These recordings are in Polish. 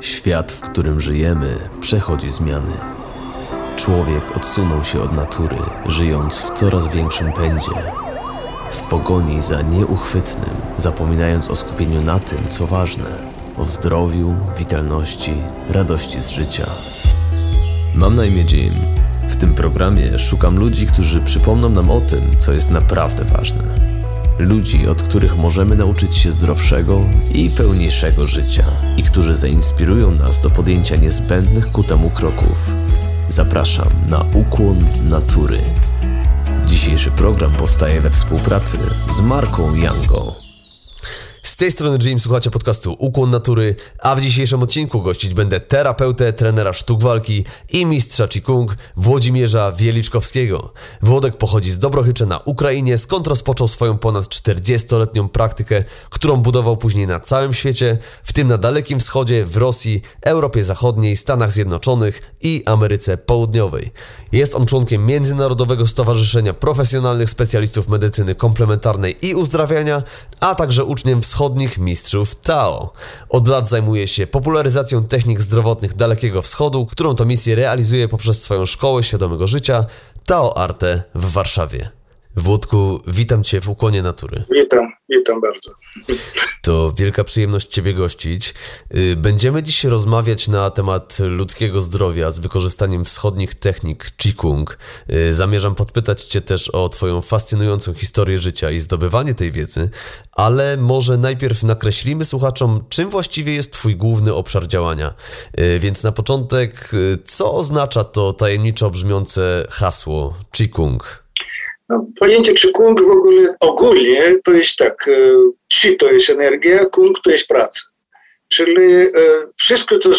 Świat, w którym żyjemy, przechodzi zmiany. Człowiek odsunął się od natury, żyjąc w coraz większym pędzie. W pogoni za nieuchwytnym, zapominając o skupieniu na tym, co ważne o zdrowiu, witalności, radości z życia. Mam na imię Jim. W tym programie szukam ludzi, którzy przypomną nam o tym, co jest naprawdę ważne Ludzi, od których możemy nauczyć się zdrowszego i pełniejszego życia i którzy zainspirują nas do podjęcia niezbędnych ku temu kroków. Zapraszam na ukłon natury. Dzisiejszy program powstaje we współpracy z marką Yango. Z tej strony Jim, słuchacie podcastu Ukłon Natury, a w dzisiejszym odcinku gościć będę terapeutę, trenera sztuk walki i mistrza Qigong Włodzimierza Wieliczkowskiego. Włodek pochodzi z Dobrochycze na Ukrainie, skąd rozpoczął swoją ponad 40-letnią praktykę, którą budował później na całym świecie, w tym na Dalekim Wschodzie, w Rosji, Europie Zachodniej, Stanach Zjednoczonych i Ameryce Południowej. Jest on członkiem Międzynarodowego Stowarzyszenia Profesjonalnych Specjalistów Medycyny Komplementarnej i Uzdrawiania, a także uczniem wschodnim wschodnich mistrzów Tao. Od lat zajmuje się popularyzacją technik zdrowotnych Dalekiego Wschodu, którą to misję realizuje poprzez swoją szkołę świadomego życia Tao Arte w Warszawie. Włodku, witam Cię w Ukłonie Natury. Witam, witam bardzo. To wielka przyjemność Ciebie gościć. Y, będziemy dziś rozmawiać na temat ludzkiego zdrowia z wykorzystaniem wschodnich technik Qigong. Y, zamierzam podpytać Cię też o Twoją fascynującą historię życia i zdobywanie tej wiedzy, ale może najpierw nakreślimy słuchaczom, czym właściwie jest Twój główny obszar działania. Y, więc na początek, co oznacza to tajemniczo brzmiące hasło Qigong? No, pojęcie czy kung w ogóle ogólnie to jest tak, chi e, to jest energia, kung to jest praca. Czyli e, wszystko, co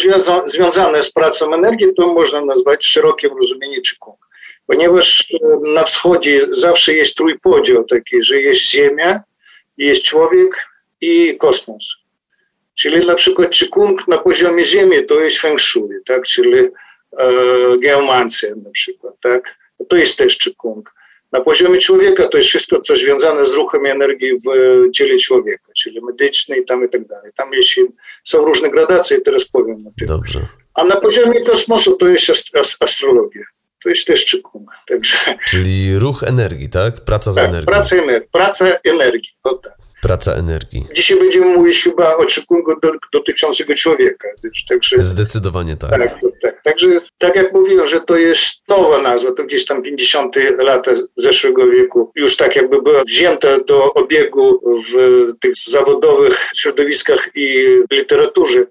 związane z pracą energii, to można nazwać szerokim rozumieniu czy kung. Ponieważ e, na wschodzie zawsze jest trójpodział taki, że jest Ziemia, jest człowiek i kosmos. Czyli na przykład Qigong na poziomie Ziemi to jest Feng Shui, tak? czyli e, geomancja na przykład. Tak? To jest też Qigong. Na poziomie człowieka to jest wszystko, co związane z ruchem energii w ciele człowieka, czyli medycznej tam i tak dalej. Tam jeśli są różne gradacje, teraz powiem o tym. Dobrze. A na poziomie kosmosu to jest astrologia. To jest też czykung. Także... Czyli ruch energii, tak? Praca z tak, energią. Praca, ener praca energii. O tak. Praca energii. Dzisiaj będziemy mówić chyba o czykungu do, dotyczącego człowieka. Także, Zdecydowanie tak. Tak, tak. Także tak jak mówiłem, że to jest nowa nazwa, to gdzieś tam 50. lata zeszłego wieku, już tak jakby była wzięta do obiegu w tych zawodowych środowiskach i literaturze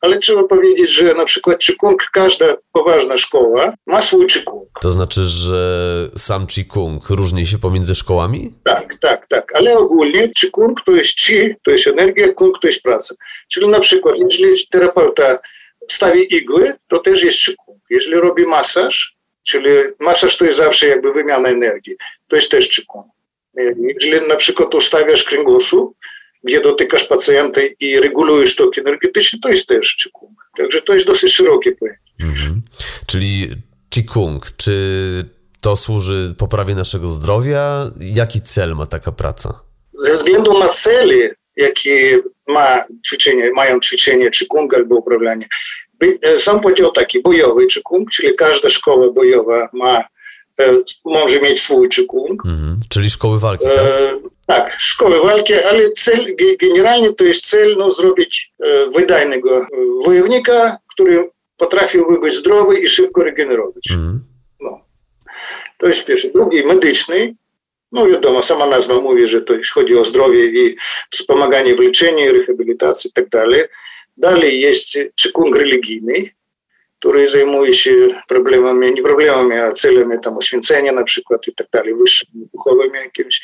ale trzeba powiedzieć, że na przykład Qigong, każda poważna szkoła ma swój Qigong. To znaczy, że sam Qigong różni się pomiędzy szkołami? Tak, tak, tak, ale ogólnie Qigong to jest Qi, to jest energia, Kung to jest praca. Czyli na przykład, jeżeli terapeuta stawi igły, to też jest Qigong. Jeżeli robi masaż, czyli masaż to jest zawsze jakby wymiana energii, to jest też Qigong. Jeżeli na przykład ustawiasz kręgosłup, gdzie dotykasz pacjenta i regulujesz tok energetyczny, to jest też Qigong. Także to jest dosyć szerokie pojęcie. Mhm. Czyli Qigong, czy to służy poprawie naszego zdrowia? Jaki cel ma taka praca? Ze względu na cele, jakie ma ćwiczenie, mają ćwiczenie Qigong albo uprawianie, sam podział taki bojowy Qigong, czyli każda szkoła bojowa ma e, może mieć swój Qigong. Mhm. Czyli szkoły walki, tak? E, tak, szkoły walki, ale cel, generalnie to jest cel no, zrobić e, wydajnego e, wojownika, który potrafiłby być zdrowy i szybko regenerować. Mm. No. To jest pierwszy. Drugi, medyczny. No wiadomo, sama nazwa mówi, że to chodzi o zdrowie i wspomaganie w leczeniu, rehabilitacji i tak dalej. Dalej jest czekung religijny, który zajmuje się problemami, nie problemami, a celami tam oświęcenia na przykład i tak dalej, wyższymi, duchowymi jakimiś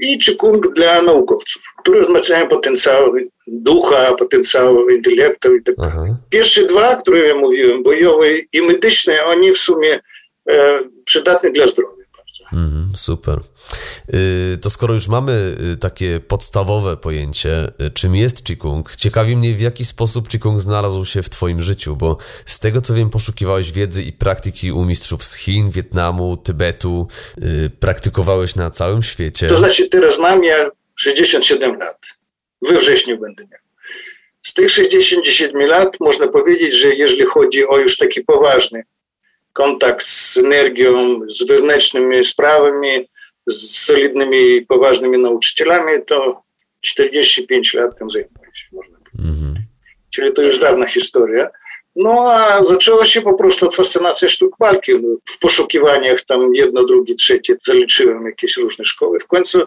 i Qigong dla naukowców, które wzmacniają potencjał ducha, potencjał intelektu i tak dalej. Pierwsze dwa, które ja mówiłem, bojowe i medyczne, oni w sumie e, przydatne dla zdrowia. Mm, super. Y, to skoro już mamy y, takie podstawowe pojęcie, y, czym jest Qigong, ciekawi mnie w jaki sposób Qigong znalazł się w Twoim życiu, bo z tego co wiem, poszukiwałeś wiedzy i praktyki u mistrzów z Chin, Wietnamu, Tybetu, praktykowałeś na całym świecie. To znaczy, teraz mam ja 67 lat. We wrześniu będę miał. Z tych 67 lat można powiedzieć, że jeżeli chodzi o już taki poważny kontakt z energią, z wewnętrznymi sprawami, z solidnymi, poważnymi nauczycielami, to 45 lat tym zajmuję się, można powiedzieć. Mhm. Czyli to już dawna historia. No a zaczęło się po prostu od fascynacji sztuk walki. W poszukiwaniach tam jedno, drugie, trzecie zaliczyłem jakieś różne szkoły. W końcu,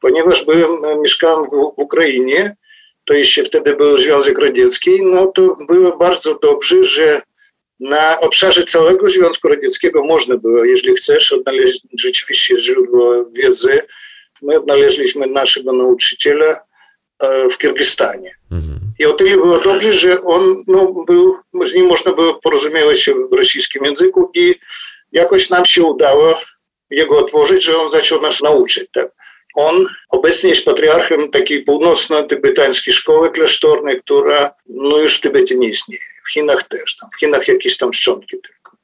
ponieważ byłem, mieszkałem w, w Ukrainie, to jeszcze wtedy był Związek Radziecki, no to było bardzo dobrze, że na obszarze całego Związku Radzieckiego można było, jeżeli chcesz, odnaleźć rzeczywiście źródło wiedzy. My odnaleźliśmy naszego nauczyciela e, w Kirgistanie. Mhm. I o tyle było dobrze, że on no, był, z nim można było porozumiewać się w rosyjskim języku i jakoś nam się udało jego otworzyć, że on zaczął nas nauczyć. Tak? On obecnie jest patriarchem takiej północno-tybetańskiej szkoły klasztornej, która no, już w Tybecie nie istnieje. W Chinach też, tam, w Chinach jakieś tam szczątki tylko.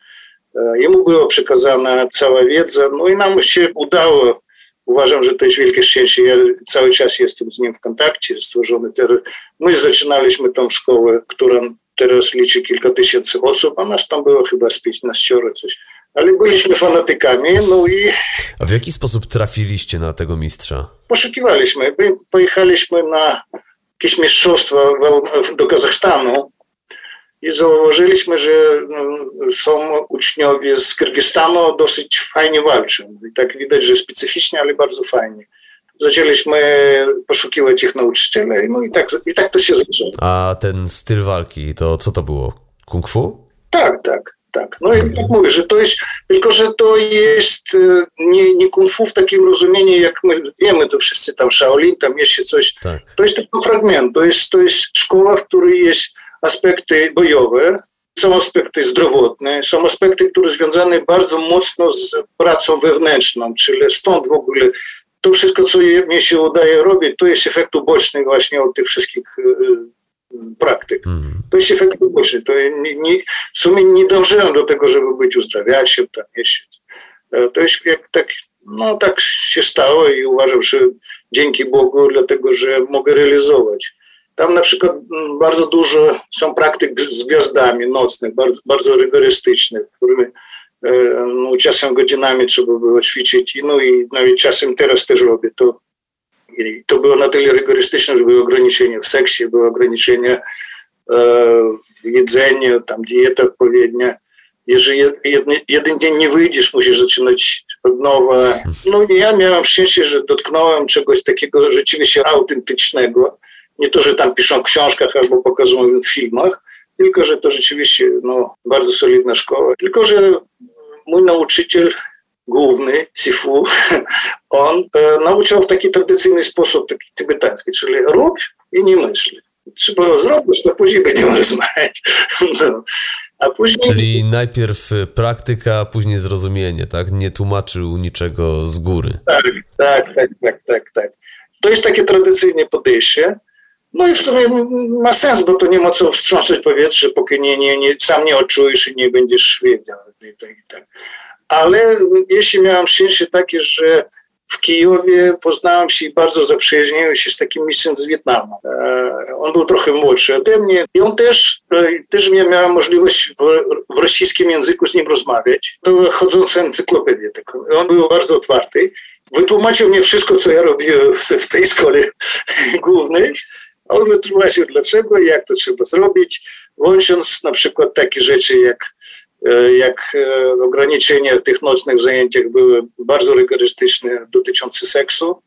E, jemu była przekazana cała wiedza, no i nam się udało Uważam, że to jest wielkie szczęście. Ja cały czas jestem z nim w kontakcie. Stworzony teraz. My zaczynaliśmy tą szkołę, która teraz liczy kilka tysięcy osób, a nas tam było chyba z 15 coś. Ale byliśmy fanatykami, no i... A w jaki sposób trafiliście na tego mistrza? Poszukiwaliśmy. Pojechaliśmy na jakieś mistrzostwa do Kazachstanu i zauważyliśmy, że no, są uczniowie z Kyrgyzstanu dosyć fajnie walczą. I tak widać, że specyficznie, ale bardzo fajnie. Zaczęliśmy poszukiwać ich nauczycieli, no i tak, i tak to się zaczęło. A ten styl walki, to co to było? Kung fu? Tak, tak, tak. No i tak mówię, że to jest, tylko że to jest e, nie, nie kung fu w takim rozumieniu, jak my wiemy, to wszyscy tam Shaolin, tam jeszcze coś. Tak. To jest tylko fragment, to jest, to jest szkoła, w której jest aspekty bojowe, są aspekty zdrowotne, są aspekty, które związane bardzo mocno z pracą wewnętrzną, czyli stąd w ogóle to wszystko, co mi się udaje robić, to jest efekt uboczny właśnie od tych wszystkich y, y, praktyk. Mm. To jest efekt uboczny. To nie, nie, w sumie nie dążyłem do tego, żeby być uzdrawiaczem, tam jeszcze. E, to jest jak tak, no tak się stało i uważam, że dzięki Bogu, dlatego, że mogę realizować tam na przykład mm, bardzo dużo są praktyk z gwiazdami nocnych, bardzo, bardzo rygorystycznych, którymi e, no, czasem godzinami trzeba było ćwiczyć. No i nawet czasem teraz też robię to. I to było na tyle rygorystyczne, że były ograniczenia w seksie, były ograniczenia e, w jedzeniu, tam dieta odpowiednia. Jeżeli jeden, jeden dzień nie wyjdziesz, musisz zaczynać od nowa. No ja miałem szczęście, że dotknąłem czegoś takiego rzeczywiście autentycznego nie to, że tam piszą w książkach albo pokazują w filmach, tylko że to rzeczywiście no, bardzo solidna szkoła. Tylko, że mój nauczyciel główny, Sifu, on e, nauczał w taki tradycyjny sposób, taki tybetański, czyli rób i nie myśl. Trzeba zrobić, to później będziemy rozmawiać. No. A później... Czyli najpierw praktyka, a później zrozumienie, tak? Nie tłumaczył niczego z góry. Tak, tak, tak, tak, tak. tak. To jest takie tradycyjne podejście. No i w sumie ma sens, bo to nie ma co wstrząsać powietrze, póki nie, nie, nie, sam nie odczujesz i nie będziesz wiedział. I tak, i tak. Ale jeśli miałem szczęście takie, że w Kijowie poznałem się i bardzo zaprzyjaźniłem się z takim mistrzem z Wietnamu. E, on był trochę młodszy ode mnie i on też, e, też miałem możliwość w, w rosyjskim języku z nim rozmawiać. To była chodząca encyklopedia. On był bardzo otwarty. Wytłumaczył mnie wszystko, co ja robiłem w tej szkole głównej on wytłumaczył dlaczego, jak to trzeba zrobić, łącząc na przykład takie rzeczy jak, e, jak e, ograniczenia tych nocnych zajęciach były bardzo rygorystyczne dotyczące seksu.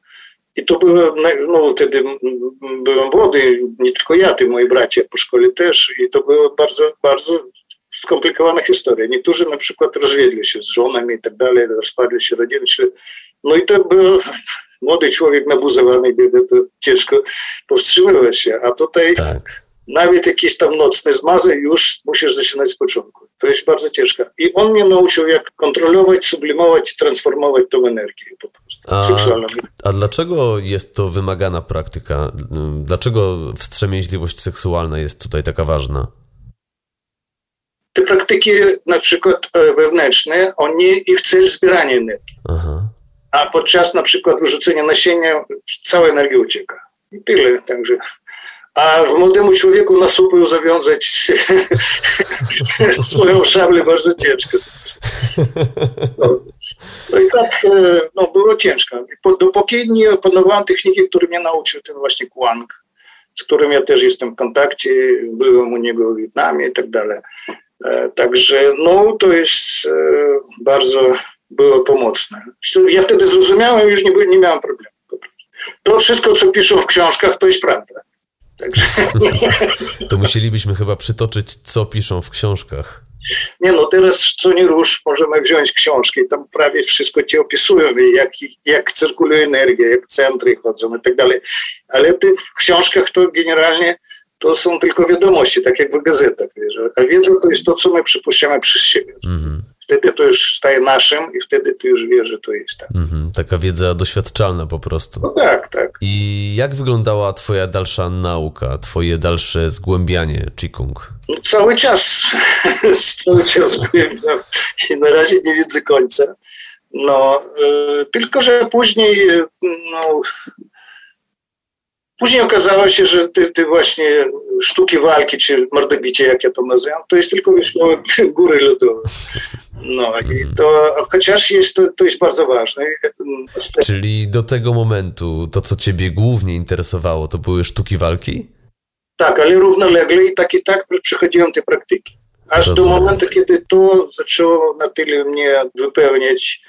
I to było, no wtedy byłem młody, nie tylko ja, ty moi bracia po szkole też. I to była bardzo, bardzo skomplikowana historia. Niektórzy na przykład rozwiedli się z żonami i tak dalej, rozpadli się rodziny. No i to było młody człowiek nabuzowany biega, to ciężko powstrzymywać się, a tutaj tak. nawet jakiś tam nocny zmazek już musisz zaczynać z początku. To jest bardzo ciężko. I on mnie nauczył, jak kontrolować, sublimować i transformować tą energię po prostu a, seksualną. A dlaczego jest to wymagana praktyka? Dlaczego wstrzemięźliwość seksualna jest tutaj taka ważna? Te praktyki na przykład e, wewnętrzne, oni, ich cel zbieranie energii. Aha a podczas na przykład wyrzucenia nasienia cała energia ucieka. I tyle. Także a w młodemu człowieku na supu zawiązać swoją szablę bardzo ciężko. No, no i tak e, no, było ciężko. Dopóki nie opanowałem techniki, który mnie nauczył ten właśnie Kwang, z którym ja też jestem w kontakcie, byłem u niego w Wietnamie i tak dalej. E, także no, to jest e, bardzo było pomocne. Ja wtedy zrozumiałem, już nie, nie miałem problemu. To wszystko, co piszą w książkach, to jest prawda. Także... To musielibyśmy chyba przytoczyć, co piszą w książkach. Nie no, teraz co nie rusz, możemy wziąć książkę i tam prawie wszystko ci opisują, jak, jak cyrkuluje energia, jak centry chodzą i tak dalej. Ale ty w książkach to generalnie to są tylko wiadomości, tak jak w gazetach. Wiesz? A wiedza to jest to, co my przypuszczamy przez siebie. -hmm. Wtedy to już staje naszym i wtedy ty już wiesz, że to jest tak. -hmm. Taka wiedza doświadczalna po prostu. No tak, tak. I jak wyglądała twoja dalsza nauka, twoje dalsze zgłębianie Qigong? No, cały czas, cały czas zgłębiam i na razie nie widzę końca. No, y, tylko że później y, no, Później okazało się, że te, te, właśnie sztuki walki, czy mordobicie, jak ja to nazywam, to jest tylko wierzchołek góry lodowej. No i to, chociaż jest, to, to jest bardzo ważne. Czyli do tego momentu to, co ciebie głównie interesowało, to były sztuki walki? Tak, ale równolegle i tak i tak przychodziłem te praktyki. Aż Rozumiem. do momentu, kiedy to zaczęło na tyle mnie wypełniać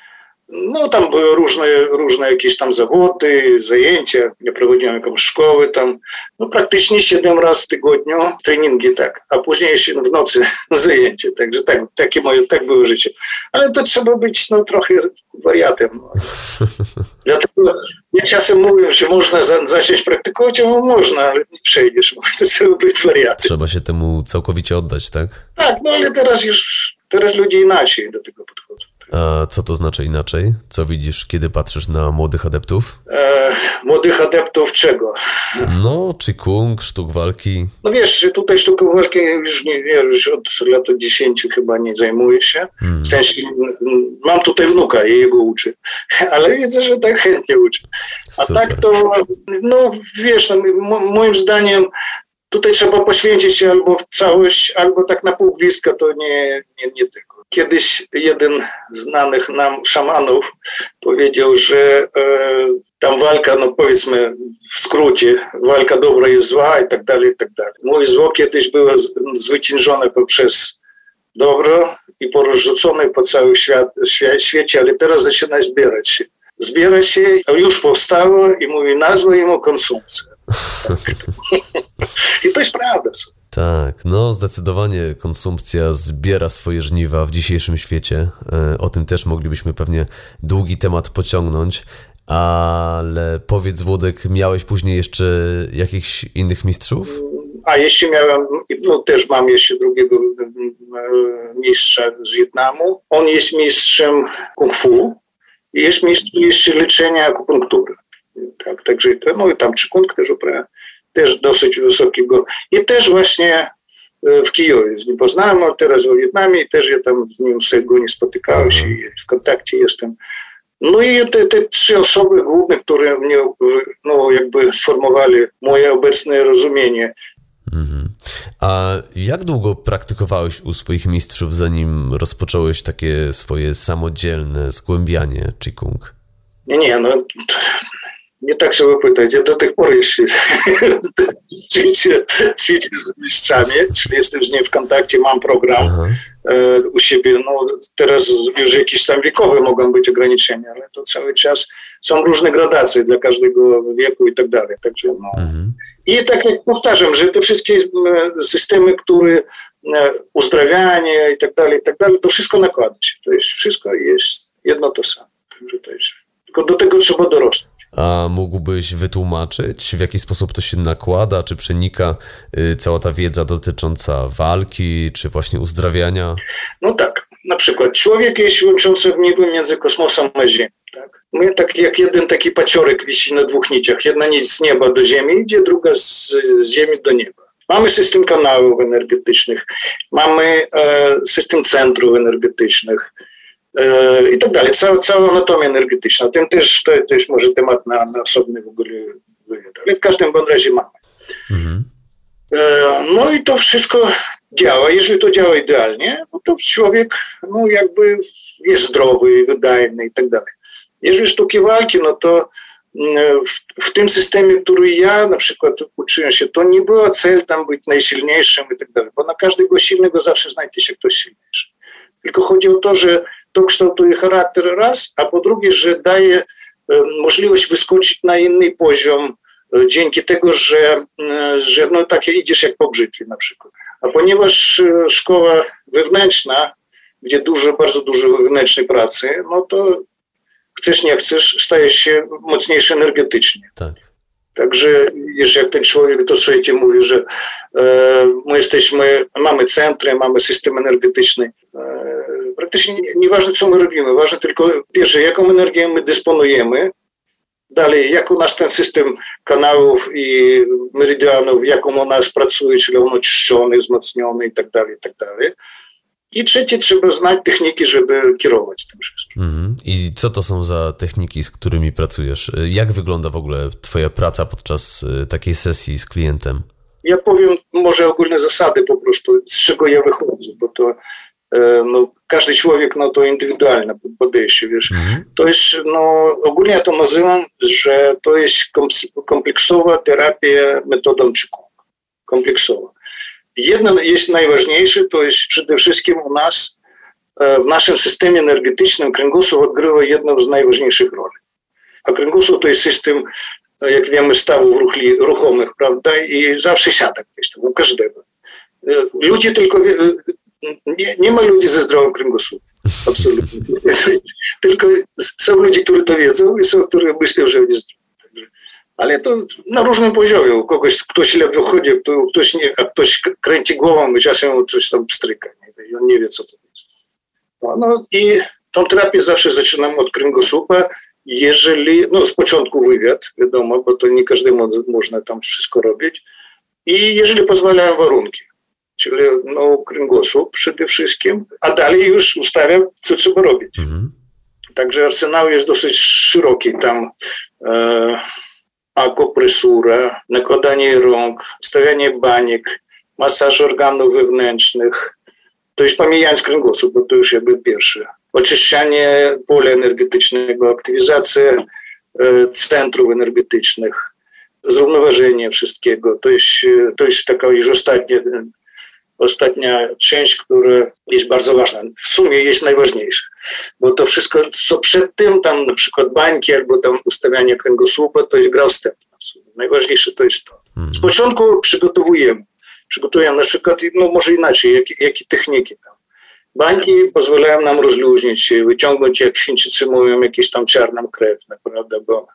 no tam były różne, różne jakieś tam zawody, zajęcia. Ja prowadziłem jakąś szkoły tam. No praktycznie 7 razy w tygodniu treningi, tak. A później jeszcze w nocy zajęcie. Także tak, takie moje, tak było życie. Ale to trzeba być no trochę wariatem. Dlatego ja czasem mówię, że można zacząć praktykować, no można, ale nie przejdziesz. To trzeba być wariatem. Trzeba się temu całkowicie oddać, tak? Tak, no ale teraz już, teraz ludzie inaczej do tego podchodzą. A co to znaczy inaczej? Co widzisz, kiedy patrzysz na młodych adeptów? E, młodych adeptów czego? No, czy kung, sztuk walki. No wiesz, tutaj sztuką walki już nie już od lat 10 chyba nie zajmuję się. Hmm. W sensie mam tutaj wnuka i jego uczy, ale widzę, że tak chętnie uczy. A Super. tak to, no wiesz, no, moim zdaniem tutaj trzeba poświęcić się albo w całość, albo tak na pół gwizdka, to nie, nie, nie. Kiedyś jeden z znanych nam szamanów powiedział, że e, tam walka, no powiedzmy w skrócie, walka dobra jest zła i tak dalej, i tak dalej. Mój zło kiedyś było zwyciężone poprzez dobro i porozrzucone po całym świat, świecie, ale teraz zaczyna zbierać się. Zbiera się, już powstało i mówi, nazwa jemu konsumpcja. I to jest prawda. Tak, no zdecydowanie konsumpcja zbiera swoje żniwa w dzisiejszym świecie. E, o tym też moglibyśmy pewnie długi temat pociągnąć. Ale powiedz Włodek, miałeś później jeszcze jakichś innych mistrzów? A jeszcze miałem, no też mam jeszcze drugiego e, mistrza z Wietnamu. On jest mistrzem kung fu i jest mistrzem jeszcze leczenia akupunktury. Tak, także no i tam Czykung też uprawiam też dosyć wysokiego. I też właśnie e, w Kijowie z nim poznałem, a teraz w Wietnamie i też ja tam z nim sobie nie spotykałem się i w kontakcie jestem. No i te, te trzy osoby główne, które mnie no, jakby sformowali moje obecne rozumienie. Mhm. A jak długo praktykowałeś u swoich mistrzów, zanim rozpocząłeś takie swoje samodzielne zgłębianie Qigong? Nie, nie, no nie tak trzeba pytać. Ja do tych por jeszcze ćwiczę, ćwiczę z mistrzami, czyli jestem z nim w kontakcie, mam program e, u siebie. No, teraz już jakieś tam wiekowe mogą być ograniczenia, ale to cały czas są różne gradacje dla każdego wieku i tak dalej. Także, no. Mhm. I tak jak powtarzam, że te wszystkie systemy, które e, uzdrawianie i tak dalej, i tak dalej, to wszystko nakłada się. To jest wszystko jest jedno to samo. Także to jest, tylko do tego trzeba dorosnąć. A mógłbyś wytłumaczyć, w jaki sposób to się nakłada, czy przenika y, cała ta wiedza dotycząca walki, czy właśnie uzdrawiania? No tak, na przykład człowiek jest łączący niby między kosmosem a Ziemią. Tak? My tak jak jeden taki paciorek wisi na dwóch niciach. Jedna nić z nieba do Ziemi idzie, druga z, z Ziemi do nieba. Mamy system kanałów energetycznych, mamy e, system centrów energetycznych, i tak dalej. Cała, cała anatomia energetyczna. Ten też, to też może temat na, na osobny w ogóle wywiad, ale w każdym bądź razie mamy. Mhm. No i to wszystko działa. Jeżeli to działa idealnie, no to człowiek no jakby jest zdrowy, wydajny i tak dalej. Jeżeli sztuki walki, no to mm, w, w, tym systemie, który ja na przykład uczyłem się, to nie była cel tam być najsilniejszym i tak dalej, bo na każdego silnego zawsze znajdzie się ktoś silniejszy. Tylko chodzi o to, że to kształtuje charakter raz, a po drugie, że daje możliwość wyskoczyć na inny poziom e, dzięki tego, że, e, że no takie idziesz jak po brzytwie na przykład. A ponieważ e, szkoła wewnętrzna, gdzie dużo, bardzo dużo wewnętrznej pracy, no to chcesz, nie chcesz, stajesz się mocniejszy energetycznie. Tak. Także wiesz, jak ten człowiek, to słuchajcie, mówi, że e, my jesteśmy, mamy centry, mamy system energetyczny. Praktycznie nieważne, co my robimy, ważne tylko, pierwsze, jaką energię my dysponujemy, dalej, jak u nas ten system kanałów i meridianów, jaką on nas pracuje, czyli on oczyszczony, wzmocniony i tak dalej, i tak dalej. I trzecie, trzeba znać techniki, żeby kierować tym wszystkim. Mhm. I co to są za techniki, z którymi pracujesz? Jak wygląda w ogóle Twoja praca podczas y, takiej sesji z klientem? Ja powiem może ogólne zasady po prostu, z czego ja wychodzę, bo to no, każdy człowiek no, to indywidualne podejście, wiesz. Mhm. To jest, no, ogólnie ja to nazywam, że to jest kompleksowa terapia metodą Qigong. Kompleksowa. Jedno jest najważniejsze, to jest przede wszystkim u nas, e, w naszym systemie energetycznym kręgosłup odgrywa jedną z najważniejszych roli. A kręgosłup to jest system, e, jak wiemy, stawów ruchli, ruchomych, prawda, i zawsze siada gdzieś tam, u każdego. E, ludzie tylko, tylko są ludzie, którzy to wiedzą i są, którzy myślą, że jest zdrowy ale to na różnym poziomie. U kogoś ktoś ledwo chodzi, ktoś nie, a ktoś kręci głową i czasem coś tam pstryka nie? i on nie wie, co to jest. No, no i tą terapię zawsze zaczynam od kręgosłupa, jeżeli, no z początku wywiad, wiadomo, bo to nie każdemu można tam wszystko robić i jeżeli pozwalają warunki, czyli no, kręgosłup przede wszystkim, a dalej już ustawiam, co trzeba robić. Mhm. Także arsenał jest dosyć szeroki tam. E, akupresura, nakładanie rąk, stawianie baniek, masaż organów wewnętrznych. To już pomijając kręgosłup, bo to już jakby pierwsze. Oczyszczanie pola energetycznego, aktywizacja e, centrów energetycznych, zrównoważenie wszystkiego. To jest, to jest taka już ostatnia, ostatnia część, która jest bardzo ważna. W sumie jest najważniejsza, bo to wszystko, co przed tym, tam na przykład bańki albo tam ustawianie kręgosłupa, to jest gra wstępna. Najważniejsze to jest to. Mhm. Z początku przygotowujemy. Przygotujemy na przykład, no może inaczej, jakie, jakie techniki tam. Bańki pozwalają nam rozluźnić się, wyciągnąć, jak Chińczycy mówią, jakieś tam czarną krew, prawda, bo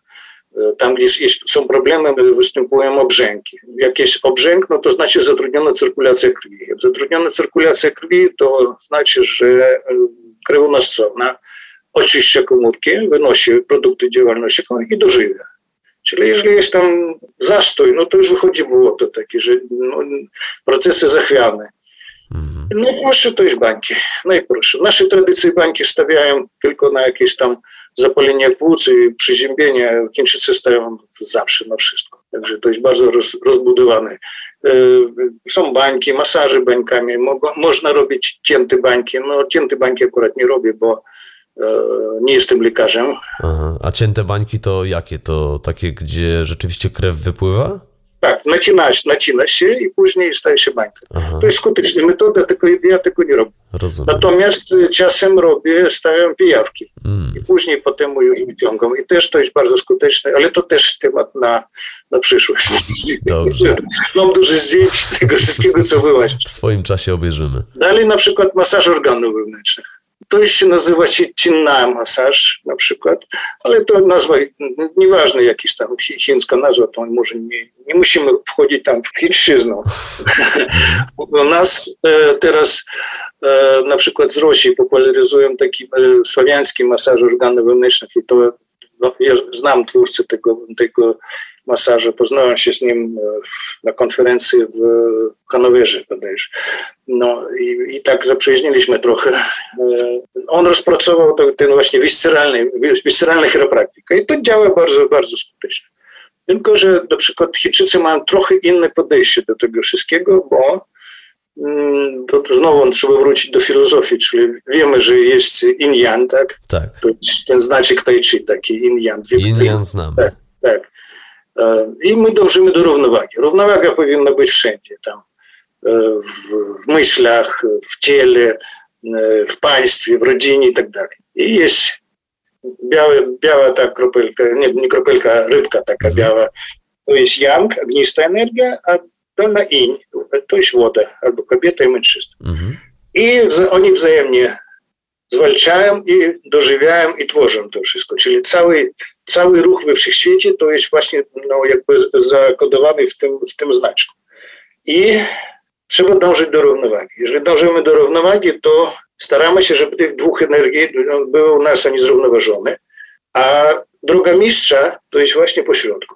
tam, gdzie są problemy, występują obrzęki. Jak jest obrzęk, no to znaczy zatrudniona cyrkulacja krwi. Jak zatrudniona cyrkulacja krwi, to znaczy, że e, krewonostcowna oczyszcza komórki, wynosi produkty działalności komórki i dożywia. Czyli jeżeli jest tam zastój, no to już wychodzi błoto takie, że no, procesy zachwiane. Mhm. Najprostsze to jest bańki. Najprostsze. W naszej tradycji bańki stawiają tylko na jakieś tam zapalenie płuc i przeziębienie. Chińczycy stawiają zawsze na wszystko. Także to jest bardzo roz, rozbudowane. E, są bańki, masaże bańkami. Mo, można robić cięte bańki. No cięte bańki akurat nie robię, bo E, nie jestem lekarzem. Aha. A cięte bańki to jakie? To takie, gdzie rzeczywiście krew wypływa? Tak, nacina, nacina się i później staje się bańka. Aha. To jest skuteczna metoda, tylko ja tego nie robię. Rozumiem. Natomiast e, czasem robię, stawiam pijawki mm. i później potem już wyciągam. I też to jest bardzo skuteczne, ale to też temat na, na przyszłość. Dobrze. Mam dużo zdjęć tego wszystkiego, co wyłaś. W swoim czasie obejrzymy. Dalej na przykład masaż organów wewnętrznych. To się nazywa się cinna masaż na przykład, ale to nazwa, nieważne jakiś tam chińska nazwa, to może nie, nie musimy wchodzić tam w chińszczyznę. U nas e, teraz e, na przykład z Rosji popularyzują taki e, słowiański masaż organów wewnętrznych i to no, ja znam twórcę tego, tego masażu, poznałem się z nim na konferencji w Hanowerze bodajże. No i, i tak zaprzyjaźniliśmy trochę. E, on rozpracował ten właśnie visceralny, visceralny chiropraktykę i to działa bardzo, bardzo skutecznie. Tylko, że na przykład Chińczycy mają trochę inne podejście do tego wszystkiego, bo mm, to, to znowu trzeba wrócić do filozofii, czyli wiemy, że jest yin-yang, tak? Tak. To ten znaczek tai chi, taki yin-yang. Yin-yang znam. Tak, tak. E, I my dążymy do równowagi. Równowaga powinna być wszędzie, tam e, w, w myślach, w ciele, e, w państwie, w rodzinie i tak dalej. I jest białe, biała ta kropelka, nie, nie kropelka, rybka taka mhm. biała, to jest yang, ognista energia, a dolna in, to jest woda, albo kobieta i mężczyzna. Mhm. I oni wzajemnie zwalczają i dożywiają i tworzą to wszystko. Czyli cały, cały ruch we wszechświecie to jest właśnie no, jakby zakodowany w tym, w tym znaczku. I trzeba dążyć do równowagi. Jeżeli dążymy do równowagi, to staramy się, żeby tych dwóch energii no, były u nas zrównoważone, a droga mistrza to jest właśnie pośrodku.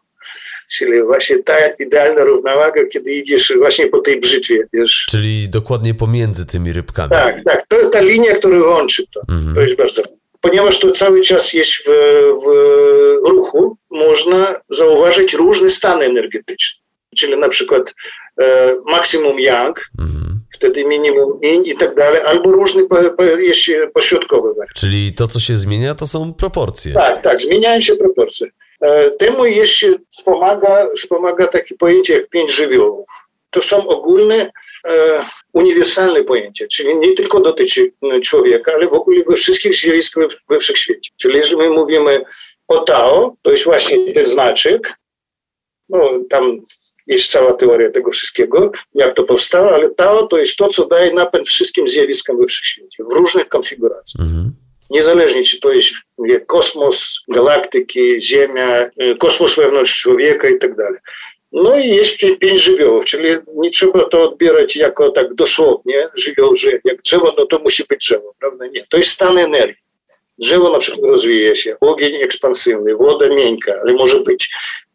Czyli właśnie ta idealna równowaga, kiedy idziesz właśnie po tej brzytwie, wiesz. Czyli dokładnie pomiędzy tymi rybkami. Tak, tak. To ta linia, która łączy to. Mhm. To jest bardzo. Ponieważ to cały czas jest w, w ruchu, można zauważyć różne stany energetyczne. Czyli na przykład e, maksimum yang, mhm. wtedy minimum yin i tak dalej, albo różne po, po, pośrodkowe Czyli to, co się zmienia, to są proporcje. Tak, tak, zmieniają się proporcje. E, temu jeszcze wspomaga, wspomaga takie pojęcie jak pięć żywiołów. To są ogólne, e, uniwersalne pojęcia, czyli nie tylko dotyczy człowieka, ale w ogóle we wszystkich zjawiskach we, we wszechświecie. Czyli jeżeli my mówimy o Tao, to jest właśnie ten znaczek, no tam jest cała teoria tego wszystkiego, jak to powstało, ale Tao to jest to, co daje napęd wszystkim zjawiskom we wszechświecie, w różnych konfiguracjach. Mhm. Niezależnie, czy to jest kosmos, galaktyki, Ziemia, y, kosmos wewnątrz człowieka i tak dalej. No i jest pięć żywiołów, czyli nie trzeba to odbierać jako tak dosłownie, żywioł, że jak drzewo, no to musi być drzewo, prawda? Nie, to jest stan energii. Drzewo na przykład rozwija się, ogień ekspansywny, woda miękka, ale może być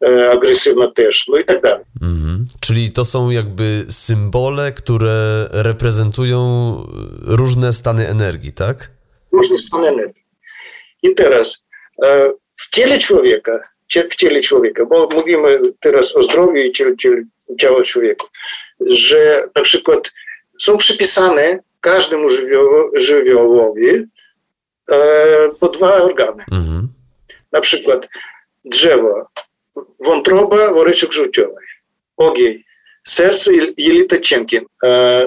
e, agresywna też, no i tak dalej. Mhm. Czyli to są jakby symbole, które reprezentują różne stany energii, tak? Stany energii. I teraz e, w ciele człowieka, w ciele człowieka, bo mówimy teraz o zdrowiu i ciele, ciała człowieka, że na przykład są przypisane każdemu żywiołowi E, po dwa organy. Mhm. Na przykład drzewo, wątroba, woreczek żółciowy, ogień, serce i jelita cienkie. E,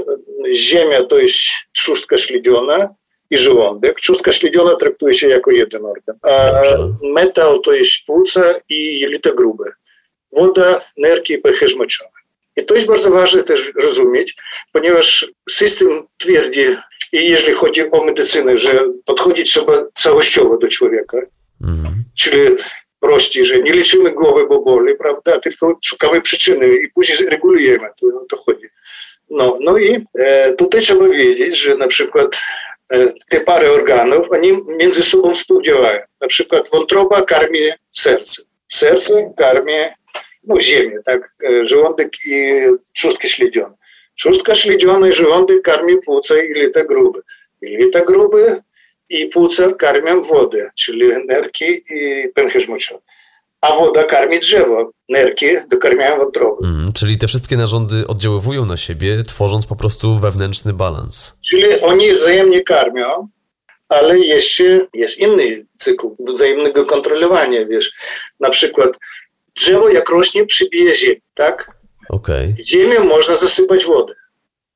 ziemia to jest trzustka śledziona i żołądek. Trzustka śledziona traktuje się jako jeden organ. A metal to jest płuca i jelita grube. Woda, nerki i moczowy. I to jest bardzo ważne też rozumieć, ponieważ system twierdzi, i jeżeli chodzi o medycynę, że podchodzić trzeba całościowo do człowieka, mhm. czyli prościej, że nie leczymy głowy, bo boli, prawda, tylko szukamy przyczyny i później regulujemy, to to chodzi. No, no i e, tutaj trzeba wiedzieć, że na przykład te pary organów, oni między sobą współdziałają. Na przykład wątroba karmi serce, serce karmi no, ziemię, tak, e, żołądek i trzustki śledzione. Szóstka śledziona i żołądek karmi płuca i jelita grube. Jelita grube i płuca karmią wodę, czyli nerki i pęcherz moczowy. A woda karmi drzewo, nerki dokarmiają wątrobę. Mm, czyli te wszystkie narządy oddziaływują na siebie, tworząc po prostu wewnętrzny balans. Czyli oni wzajemnie karmią, ale jeszcze jest inny cykl wzajemnego kontrolowania, wiesz. Na przykład drzewo jak rośnie przybije ziemię, tak? Okay. Ziemię można zasypać wodę.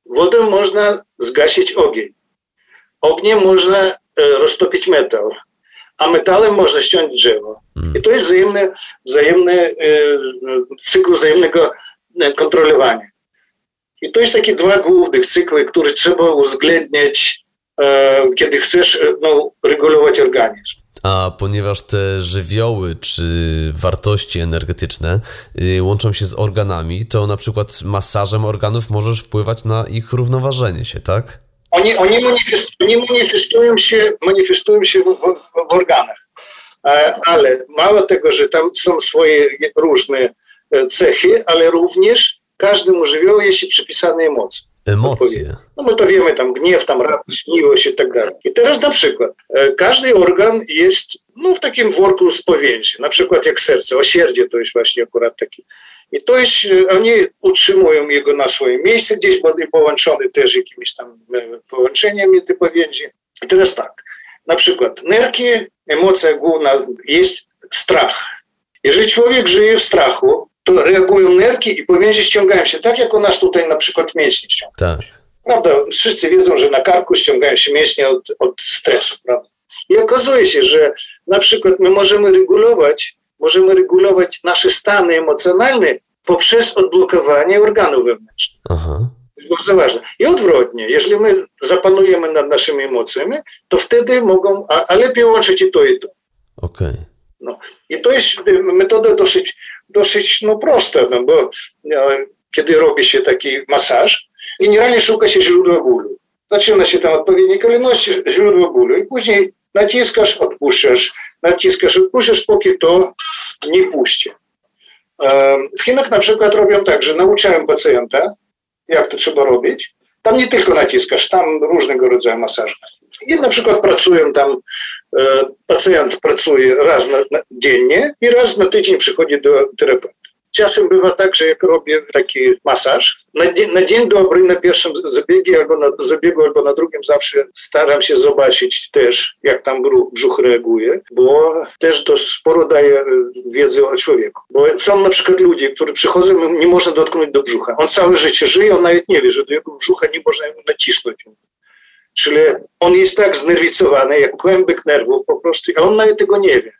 Wodą można zgasić ogień. Ogniem można e, roztopić metal, a metalem można ściąć drzewo. Mm. I to jest wzajemny, wzajemny e, cykl wzajemnego e, kontrolowania. I to jest takie dwa głównych cykły, które trzeba uwzględniać, kiedy chcesz no, regulować organizm. A ponieważ te żywioły czy wartości energetyczne y, łączą się z organami, to na przykład masażem organów możesz wpływać na ich równoważenie się, tak? Oni, oni, manifestują, oni manifestują się, manifestują się w, w, w organach. Ale mało tego, że tam są swoje różne e, cechy, ale również każdemu żywiołowi jest przypisane emocje. Emocje. No my to wiemy, tam gniew, tam radość, miłość i tak dalej. I teraz na przykład, e, każdy organ jest no, w takim worku spowiedzi. Na przykład jak serce, osierdzie to jest właśnie akurat taki. I to jest, e, oni utrzymują jego na swoim miejscu gdzieś, bo połączony też jakimiś tam połączeniami tej powięzi. I teraz tak, na przykład nerki, emocja główna jest strach. Jeżeli człowiek żyje w strachu, to reagują nerki i powięzi ściągają się, tak jak u nas tutaj na przykład mięśnie ściągają. Tak. Prawda? Wszyscy wiedzą, że na karku ściągają się mięśnie od, od stresu, prawda? I okazuje się, że na przykład my możemy regulować, możemy regulować nasze stany emocjonalne poprzez odblokowanie organów wewnętrznych. Aha. To jest bardzo ważne. I odwrotnie, jeżeli my zapanujemy nad naszymi emocjami, to wtedy mogą, a, a lepiej łączyć i to, i to. Okej. Okay. No. I to jest metoda dosyć, dosyć no, prosta, no, bo e, kiedy robi się taki masaż, generalnie szuka się źródła bólu. Zaczyna się tam odpowiedniej kolejności źródło bólu i później naciskasz, odpuszczasz, naciskasz, odpuszczasz, póki to nie puści. E, w Chinach na przykład robią tak, że nauczają pacjenta, jak to trzeba robić. Tam nie tylko naciskasz, tam różnego rodzaju masaże. I na przykład pracują tam, e, pacjent pracuje raz na, na, dziennie i raz na tydzień przychodzi do terapeuty. Czasem bywa tak, że jak robię taki masaż, na, na dzień dobry, na pierwszym zabiegu albo na zabiegu, albo na drugim zawsze staram się zobaczyć też, jak tam brzuch reaguje, bo też to sporo daje e, wiedzy o człowieku. Bo są na przykład ludzie, którzy przychodzą, nie można dotknąć do brzucha. On całe życie żyje, on nawet nie wie, że do jego brzucha nie można nacisnąć. Czyli on jest tak znerwicowany, jak kłębek nerwów po prostu, a on nawet tego nie wie.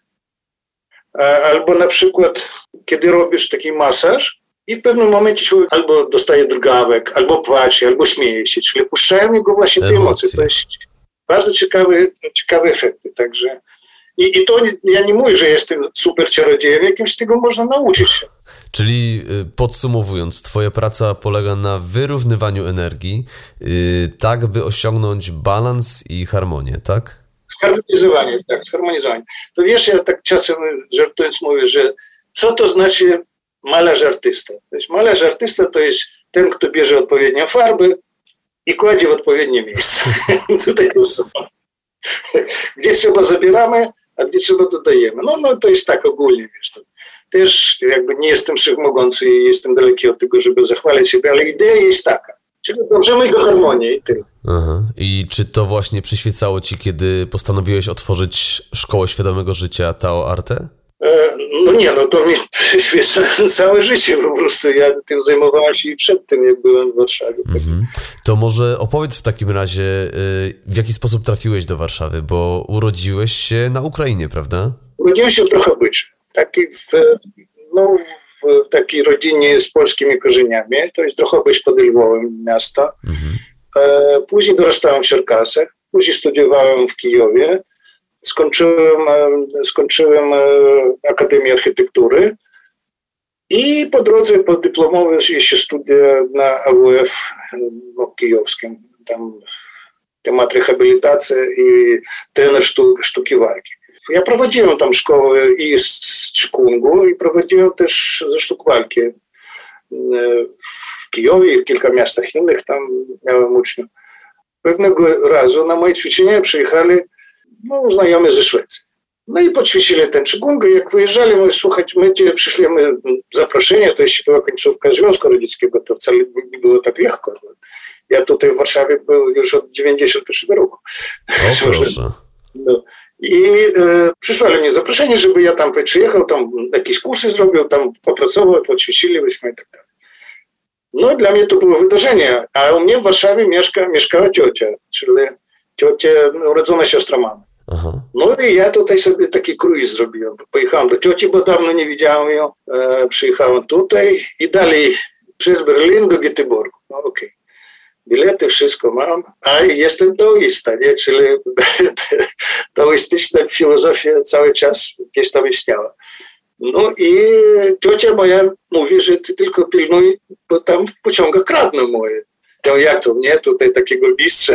Albo na przykład, kiedy robisz taki masaż i w pewnym momencie człowiek albo dostaje drgawek, albo płacze, albo śmieje się, czyli puszczają jego właśnie te emocje. To jest bardzo ciekawe, ciekawe efekty. Także i, I to ja nie mówię, że jestem super czarodziejem, jakimś tego można nauczyć się. Czyli y, podsumowując, Twoja praca polega na wyrównywaniu energii, yy, tak by osiągnąć balans i harmonię, tak? Zharmonizowanie, tak, zharmonizowanie. To wiesz, ja tak czasem żartując mówię, że co to znaczy malarz artysta? To jest malarz artysta to jest ten, kto bierze odpowiednią farbę i kładzie w odpowiednie miejsce. Tutaj to. Gdzie trzeba zabieramy, a gdzie trzeba dodajemy. No, no to jest tak ogólnie, wiesz. To też jakby nie jestem wszechmogący i jestem daleki od tego, żeby zachwalać siebie, ale idea jest taka. Czyli dążymy do harmonii i tyle. Aha. I czy to właśnie przyświecało ci, kiedy postanowiłeś otworzyć Szkołę Świadomego Życia Tao Arte? E, no nie, no to mi przyświeca całe życie po prostu. Ja tym zajmowałem się i przed tym, jak byłem w Warszawie. Mhm. To może opowiedz w takim razie, y, w jaki sposób trafiłeś do Warszawy, bo urodziłeś się na Ukrainie, prawda? Urodziłem się w Drohobyczu taki w, no, w takiej rodzinie z polskimi korzeniami. To jest Drohobycz pod Lwowem miasto. Mhm. E, później dorastałem w Czerkasach, później studiowałem w Kijowie. Skończyłem, e, skończyłem e, Akademię Architektury i po drodze podyplomowe jeszcze studia na AWF no, kijowskim. Tam temat rehabilitacji i trener sztuki walki. Ja prowadziłem tam szkołę i z Czkungu i prowadziłem też ze sztuk walki. E, w Kijowie i w kilka miastach innych tam miałem uczniów. Pewnego razu na moje ćwiczenia przyjechali no, znajomi ze Szwecji. No i poćwiczyli ten Czkung i jak wyjeżdżali, mówię, słuchajcie, my ci przyszliśmy zaproszenie, to jeszcze była końcówka Związku Radzieckiego, to wcale nie było tak lekko. Ja tutaj w Warszawie był już od 91 roku. O, proszę. No. I e, przysłali mnie zaproszenie, żeby ja tam przyjechał, tam jakieś kursy zrobił, tam popracował, poćwiczyliśmy i tak dalej. No dla mnie to było wydarzenie, a u mnie w Warszawie mieszka, mieszkała ciocia, czyli ciocia, urodzona siostra mamy. Aha. No i ja tutaj sobie taki kruiz zrobiłem. Pojechałem do cioci, bo dawno nie widziałem ją. E, przyjechałem tutaj i dalej przez Berlin do Göteborgu. No okej. Okay bilety, wszystko mam, a jestem taoista, nie? czyli taoistyczna filozofia cały czas gdzieś tam istniała. No i ciocia moja mówi, że ty tylko pilnuj, bo tam w pociągach kradną moje. To jak to mnie tutaj takiego mistrza.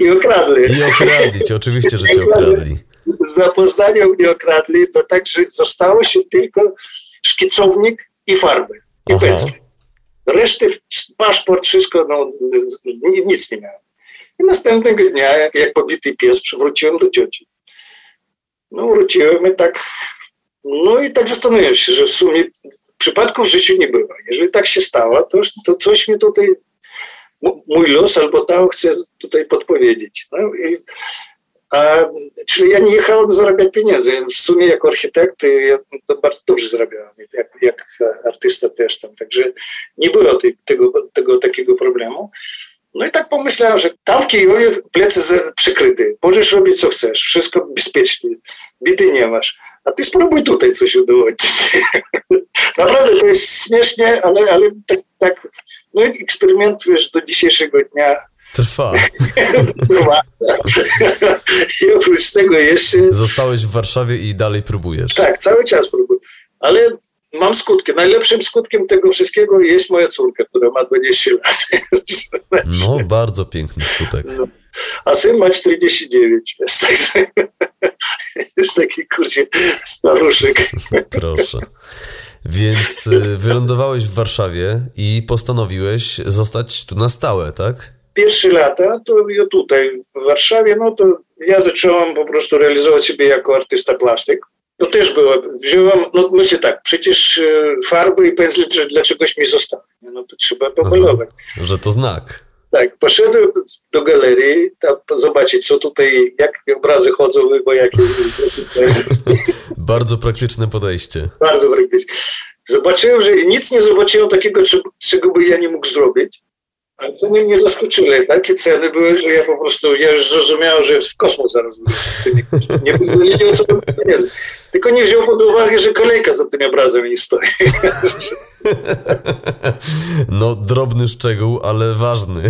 I okradli. I okradli cię, oczywiście, że cię okradli. Z zapoznania mnie okradli, to tak, że zostało się tylko szkicownik i farby i pensle. Reszty, paszport, wszystko, no, nic nie miałem. I następnego dnia, jak, jak pobity pies, przywróciłem do cioci. No wróciłem i tak, no i tak zastanawiam się, że w sumie przypadków w życiu nie było. Jeżeli tak się stało, to, to coś mi tutaj, mój los albo Tao chce tutaj podpowiedzieć. No i, a, czyli ja nie jechałem zarabiać pieniędzy. W sumie jako architekt ja to bardzo dobrze zarabiałem, jak, jak artysta też tam. Także nie było tej, tego, tego takiego problemu. No i tak pomyślałem, że tam w Kijowie plecy przykryte. Możesz robić co chcesz, wszystko bezpiecznie, biedy nie masz. A ty spróbuj tutaj coś udowodnić. Naprawdę to jest śmiesznie, ale, ale tak, tak, no i eksperyment wiesz, do dzisiejszego dnia Trwa. I oprócz tego jeszcze... Zostałeś w Warszawie i dalej próbujesz. Tak, cały czas próbuję. Ale mam skutki. Najlepszym skutkiem tego wszystkiego jest moja córka, która ma 20 lat. No, bardzo piękny skutek. No. A syn ma 49. Jest, także, jest taki kursie staruszek. Proszę. Więc y, wylądowałeś w Warszawie i postanowiłeś zostać tu na stałe, tak? Pierwsze lata to ja tutaj w Warszawie, no to ja zacząłem po prostu realizować siebie jako artysta plastyk. To też było, wziąłem, no myślę tak, przecież e, farby i pędzle dla czegoś mi zostały, no to trzeba pomalować. Że to znak. Tak, poszedłem do galerii, tam zobaczyć, co tutaj, jak obrazy chodzą, bo jakie... Bardzo praktyczne podejście. Bardzo praktyczne. Zobaczyłem, że nic nie zobaczyłem takiego, czego by ja nie mógł zrobić. Ale ceny mnie zaskoczyły. Takie ceny były, że ja po prostu, ja już zrozumiałem, że w kosmos zaraz z tymi Nie, nie wiedział, co to pieniędzy. Tylko nie wziął pod uwagę, że kolejka za tym obrazem nie stoi. No, drobny szczegół, ale ważny.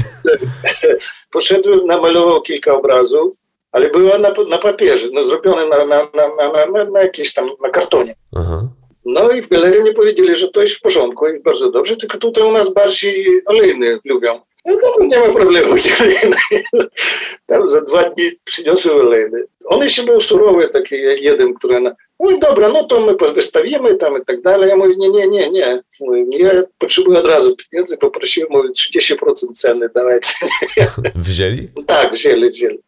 Poszedłem, namalował kilka obrazów, ale była na, na papierze, no, zrobione na, na, na, na, na, jakieś tam, na kartonie. Aha. No i w galerii mi powiedzieli, że to jest w porządku i bardzo dobrze, tylko tutaj u nas bardziej olejny lubią. No to nie ma problemu. Tam za dwa dni przyniosły olejny. On jeszcze był surowy, taki jeden, który na, mówi, dobra, no to my wystawimy tam i tak dalej. Ja mówię, nie, nie, nie, nie. Ja potrzebuję od razu pieniędzy, poprosiłem, mówię, 30% ceny dawajcie. Wzięli? Tak, wzięli, wzięli.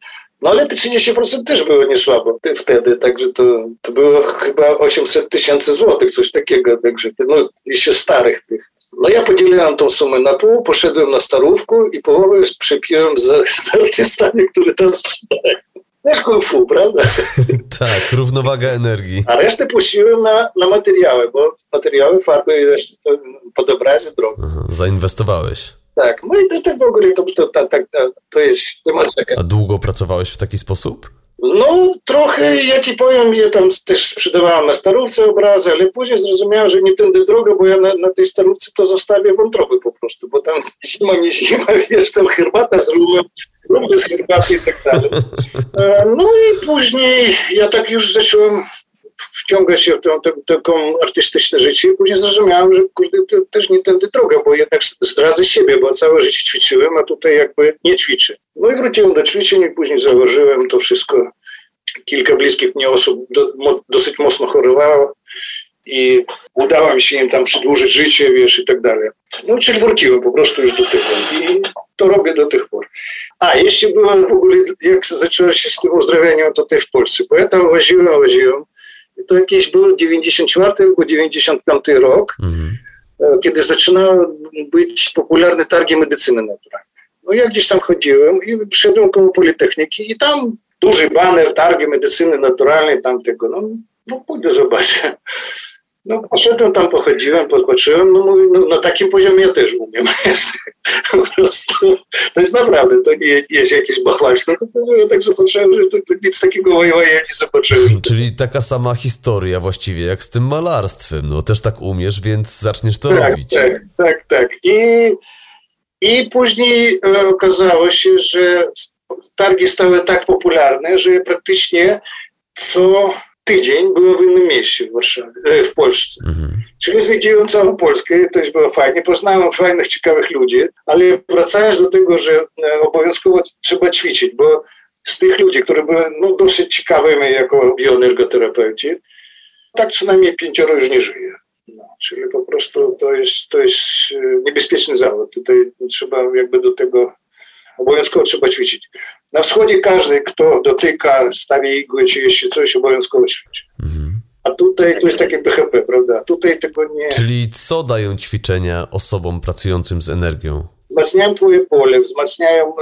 No ale te 30% też było niesłabo wtedy, także to, to było chyba 800 tysięcy złotych, coś takiego, także no jeszcze starych tych. No ja podzieliłem tą sumę na pół, poszedłem na starówku i połowę przepiłem z, z artystami, które tam sprzedają. Fu, prawda? tak, równowaga energii. A resztę puściłem na, na materiały, bo materiały, farby i resztę to. Zainwestowałeś. Tak, no i to, to w ogóle to, to, to, to jest temat. A długo pracowałeś w taki sposób? No, trochę, ja ci powiem, ja tam też sprzedawałem na starówce obrazy, ale później zrozumiałem, że nie tędy droga, bo ja na, na tej starówce to zostawię wątroby po prostu, bo tam zima, nie zima, wiesz, tam herbata z rumem, rum z herbaty i tak dalej. E, no i później ja tak już zacząłem wciągać się w tą, taką artystyczne życie i później zrozumiałem, że kurde, to też nie tędy droga, bo jednak zdradzę siebie, bo całe życie ćwiczyłem, a tutaj jakby nie ćwiczę. No i wróciłem do ćwiczeń i później zauważyłem to wszystko. Kilka bliskich mnie osób do, mo, dosyć mocno chorowało i udało mi się im tam przedłużyć życie, wiesz, i tak dalej. No, czyli wróciłem po prostu już do tego i to robię do tych por. A, jeszcze było w ogóle, jak zacząłem się z tym uzdrawianiem tutaj w Polsce, bo ja tam łaziłem, łaziłem, to jakieś był 94 albo 95 rok, mhm. E, kiedy zaczynały być popularne targi medycyny naturalnej. No ja gdzieś tam chodziłem i przyszedłem koło Politechniki i tam duży baner, targi medycyny naturalnej, tam tego, no, no pójdę zobaczę. No poszedłem tam, pochodziłem, popatrzyłem, no mówię, no, na takim poziomie ja też umiem. po prostu, to jest naprawdę, to nie jest jakieś bachwalstwo, to, to ja tak zobaczyłem, że to, to nic takiego ja nie zobaczyłem. Czyli taka sama historia właściwie, jak z tym malarstwem, no też tak umiesz, więc zaczniesz to tak, robić. Tak, tak, tak. I, i później e, okazało się, że targi stały tak popularne, że praktycznie co tydzień byłem w innym mieście w Warszawie, e, w Polsce. Mhm. Czyli zwiedziłem całą Polskę, to już było fajnie, poznałem fajnych, ciekawych ludzi, ale wracając do tego, że e, obowiązkowo trzeba ćwiczyć, bo z tych ludzi, którzy były no, dosyć ciekawymi jako bioenergoterapeuci, tak przynajmniej pięcioro już nie żyje. No, czyli po prostu to jest, to jest niebezpieczny zawód. Tutaj trzeba jakby do tego obowiązkowo trzeba ćwiczyć. Na wschodzie każdy, kto dotyka, stawia igły, czy jeszcze coś, obowiązkowo ćwiczy. Mhm. A tutaj to jest takie BHP, prawda? Tutaj tego nie... Czyli co dają ćwiczenia osobom pracującym z energią? Wzmacniają twoje pole, wzmacniają e,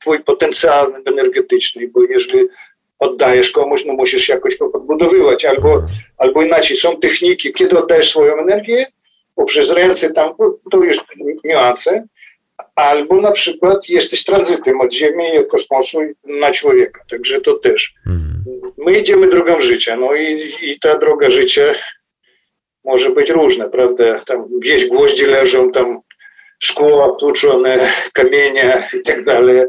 twój potencjał energetyczny, bo jeżeli oddajesz komuś, no musisz jakoś to podbudowywać, albo, mhm. albo inaczej, są techniki, kiedy oddajesz swoją energię, poprzez ręce, tam to już niuanse, albo na przykład jesteś tranzytem od Ziemi i od kosmosu na człowieka. Także to też. Mhm. My idziemy drogą życia, no i, i ta droga życia może być różna, prawda? Tam gdzieś gwoździe leżą, tam szkło tłuczone, kamienie i tak dalej.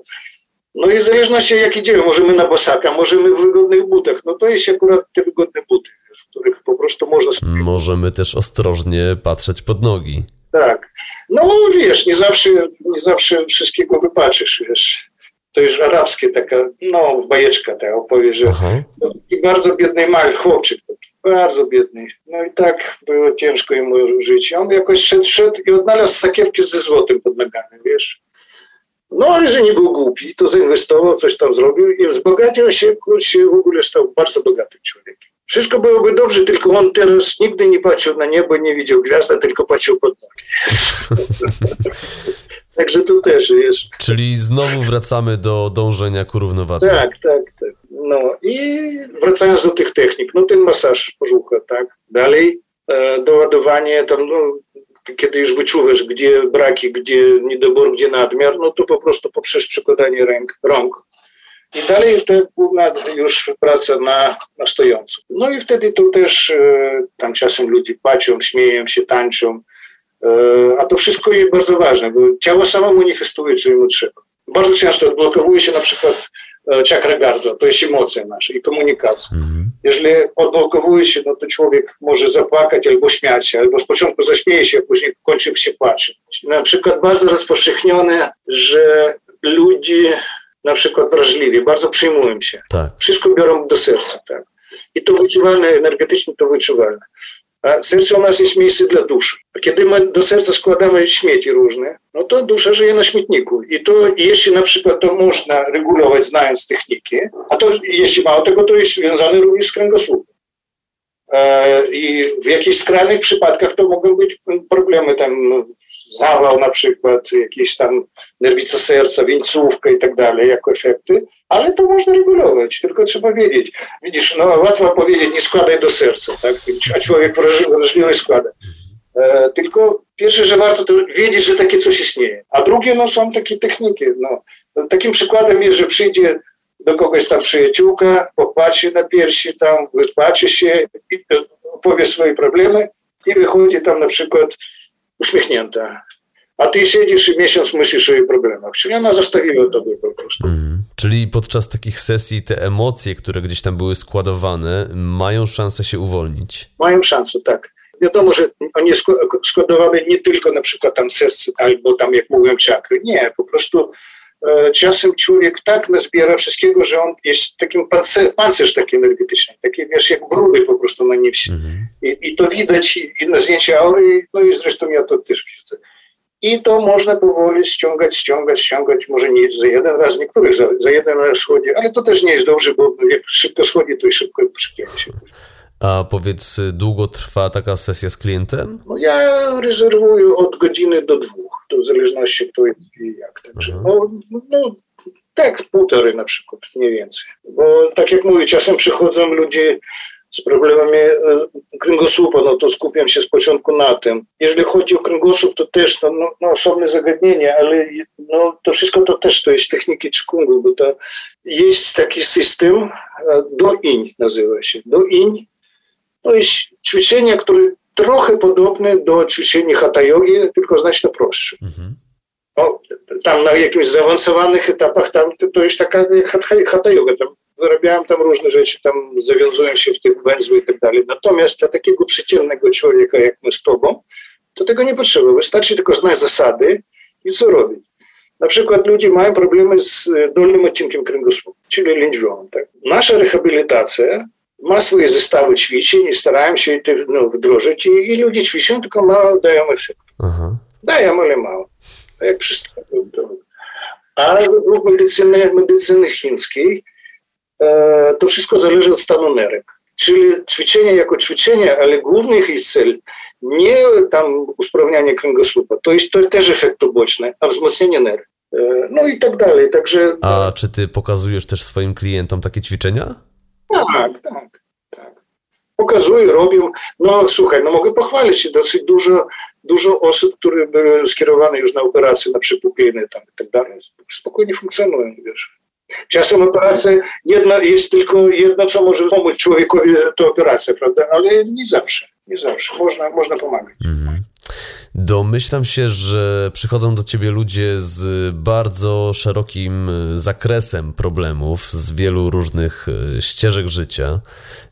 No i w zależności jak idziemy, możemy na bosaka, możemy w wygodnych butach. No to jest akurat te wygodne buty, w których po prostu można... Możemy też ostrożnie patrzeć pod nogi. Tak. No wiesz, nie zawsze, nie zawsze wszystkiego wybaczysz, wiesz. To już arabskie taka, no bajeczka ta opowieść, że no, taki bardzo biedny mały chłopczyk, taki bardzo biedny. No i tak było ciężko mu żyć. On jakoś szedł, szedł i odnalazł sakiewkę ze złotem pod nogami, wiesz. No ale że nie był głupi, to zainwestował, coś tam zrobił i wzbogacił się, kurczę, w ogóle stał bardzo bogatym człowiekiem. Wszystko byłoby dobrze, tylko on teraz nigdy nie patrzył na niebo, nie widział gwiazda, tylko patrzył pod nogi. Także tu też jest. Czyli znowu wracamy do dążenia ku równowadze. Tak, tak, tak. No i wracając do tych technik, no ten masaż brzucha, tak. Dalej e, doładowanie, tam, no, kiedy już wyczuwasz, gdzie braki, gdzie niedobór, gdzie nadmiar, no to po prostu poprzez przekładanie ręk, rąk i dalej to główna już praca na, na stojąco. No i wtedy to też e, tam czasem ludzie patrzą, śmieją się, tańczą, a to wszystko jest bardzo ważne, bo ciało samo manifestuje, co mu trzeba. Bardzo często odblokowuje się na przykład e, czakra gardła, to jest emocje nasze i komunikacja. Mhm. Jeżeli odblokowuje się, no to człowiek może zapłakać albo śmiać się, albo z początku zaśmieje się, a później kończy się płacze. Na przykład bardzo rozpowszechnione, że ludzie na przykład wrażliwi, bardzo przyjmują się. Tak. Wszystko biorą do serca. Tak. I to wyczuwalne, energetycznie to wyczuwalne. A serce u nas jest miejsce dla duszy. A kiedy my do serca składamy śmieci różne, no to dusza żyje na śmietniku. I to jeśli na przykład to można regulować znając techniki, a to jeśli mało tego, to jest związane również z kręgosłupem. E, I w jakichś skrajnych przypadkach to mogą być problemy, tam zawał na przykład, jakieś tam nerwica serca, wieńcówka i tak dalej, jako efekty, ale to można regulować, tylko trzeba wiedzieć. Widzisz, no łatwo powiedzieć, nie składaj do serca, tak? a człowiek wrażliwy składa. E, tylko pierwsze, że warto to wiedzieć, że takie coś istnieje, a drugie, no są takie techniki. No. Takim przykładem jest, że przyjdzie do kogoś tam przyjaciółka, popatrzy na piersi tam, wypłaci się, opowie swoje problemy i wychodzi tam na przykład uśmiechnięta. A ty siedzisz i miesiąc myślisz o jej problemach. Czyli ona zostawiła tobie po prostu. Mm. Czyli podczas takich sesji te emocje, które gdzieś tam były składowane, mają szansę się uwolnić? Mają szansę, tak. Wiadomo, że one składowane nie tylko na przykład tam serce albo tam, jak mówią, czakry. Nie, po prostu E, czasem człowiek tak nazbiera wszystkiego, że on jest takim pancer, pancerz taki energetyczny, taki wiesz, jak brudy po prostu na nipsie. Mhm. I, I, to widać i, i na zdjęciu aury, no i zresztą ja to też widzę. I to można powoli ściągać, ściągać, ściągać, może nie za jeden raz, niektórych za, za jeden raz schodzi, ale to też nie jest dobrze, bo jak szybko schodzi, to i szybko przykleja się. A powiedz, długo trwa taka sesja z klientem? No ja rezerwuję od godziny do dwóch, to w zależności kto i jak. Także no, no, tak, półtorej na przykład, mniej więcej. Bo tak jak mówię, czasem przychodzą ludzie z problemami e, kręgosłupa, no to skupiam się z początku na tym. Jeżeli chodzi o kręgosłup, to też no, no, no osobne zagadnienie, ale no, to wszystko to też to jest techniki Chikungu, bo to jest taki system, e, do iń nazywa się, do iń to jest ćwiczenie, które trochę podobne do ćwiczenia hatha yogi, tylko znacznie prostsze. Mhm. No, tam na jakimś zaawansowanych etapach tam to, to jest taka hatha yoga. Tam wyrabiałem tam różne rzeczy, tam zawiązują się w tych węzły i tak dalej. Natomiast dla takiego przeciętnego człowieka jak my z tobą, to tego nie potrzeba. Wystarczy tylko znać zasady i co robić. Na przykład ludzie mają problemy z dolnym odcinkiem kręgosłupa, czyli lędźwiową. Tak? Nasza rehabilitacja ma swoje zestawy ćwiczeń i starałem się to no, wdrożyć i, i ludzie ćwiczą, tylko mało dają efektu. Aha. Dają, ale mało. Jak wszystko. A według medycyny, medycyny chińskiej e, to wszystko zależy od stanu nerek. Czyli ćwiczenie jako ćwiczenie, ale główny ich cel nie tam usprawnianie kręgosłupa, to jest to też efekt uboczny, a wzmocnienie nerek. E, no i tak dalej, także... A czy ty pokazujesz też swoim klientom takie ćwiczenia? Tak, tak, tak. Pokazuję, robię. No słuchaj, no mogę pochwalić się, dosyć dużo, dużo osób, które były skierowane już na operacje na przypupiny tam i tak dalej, spokojnie funkcjonują, wiesz. Czasem operacja, jedna, jest tylko jedno, co może pomóc człowiekowi, to operacja, prawda? Ale nie zawsze, nie zawsze. Można, można pomagać. Mhm. Domyślam się, że przychodzą do ciebie ludzie z bardzo szerokim zakresem problemów, z wielu różnych e, ścieżek życia.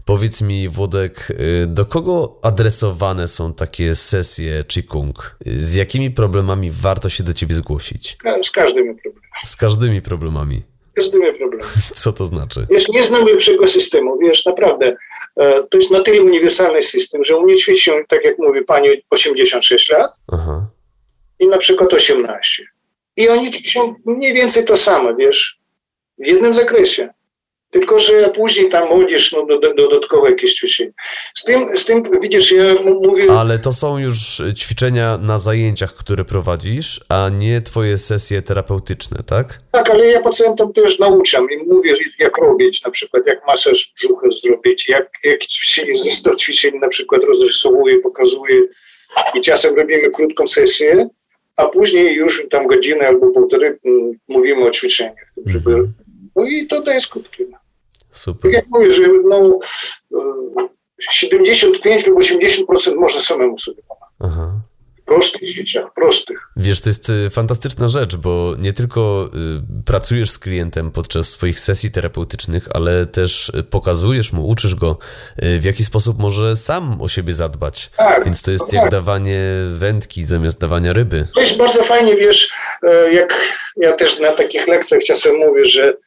Powiedz mi, Włodek, e, do kogo adresowane są takie sesje Qigong? Z jakimi problemami warto się do ciebie zgłosić? Z każdymi problemami. Z każdymi problemami każdymi problemami. Co to znaczy? Wiesz, nie znam lepszego systemu, wiesz, naprawdę. E, to jest na tyle uniwersalny system, że u mnie ćwiczą, tak jak mówi pani, 86 lat Aha. i na przykład 18. I oni ćwiczą mniej więcej to samo, wiesz, w jednym zakresie. Tylko, że później tam młodzież, no, do, do, dodatkowe jakieś ćwiczenia. Z tym, z tym, widzisz, ja mówię... Ale to są już ćwiczenia na zajęciach, które prowadzisz, a nie twoje sesje terapeutyczne, tak? Tak, ale ja pacjentom też nauczam i mówię, jak robić, na przykład jak masaż brzucha zrobić, jak, jak ćwiczenie, zestaw ćwiczeń na przykład rozrysowuję, pokazuję i czasem robimy krótką sesję, a później już tam godzinę albo półtorej mówimy o ćwiczeniach, żeby... Mhm. No i to daje skutki. Super. Tak jak mówię, że no, 75 lub 80% można samemu sobie. Aha. Prostych rzeczach, prostych. Wiesz, to jest y, fantastyczna rzecz, bo nie tylko y, pracujesz z klientem podczas swoich sesji terapeutycznych, ale też pokazujesz mu, uczysz go, y, w jaki sposób może sam o siebie zadbać. Tak, Więc to jest tak. jak dawanie wędki zamiast dawania ryby. To jest bardzo fajnie, wiesz, jak ja też na takich lekcjach czasem mówię, że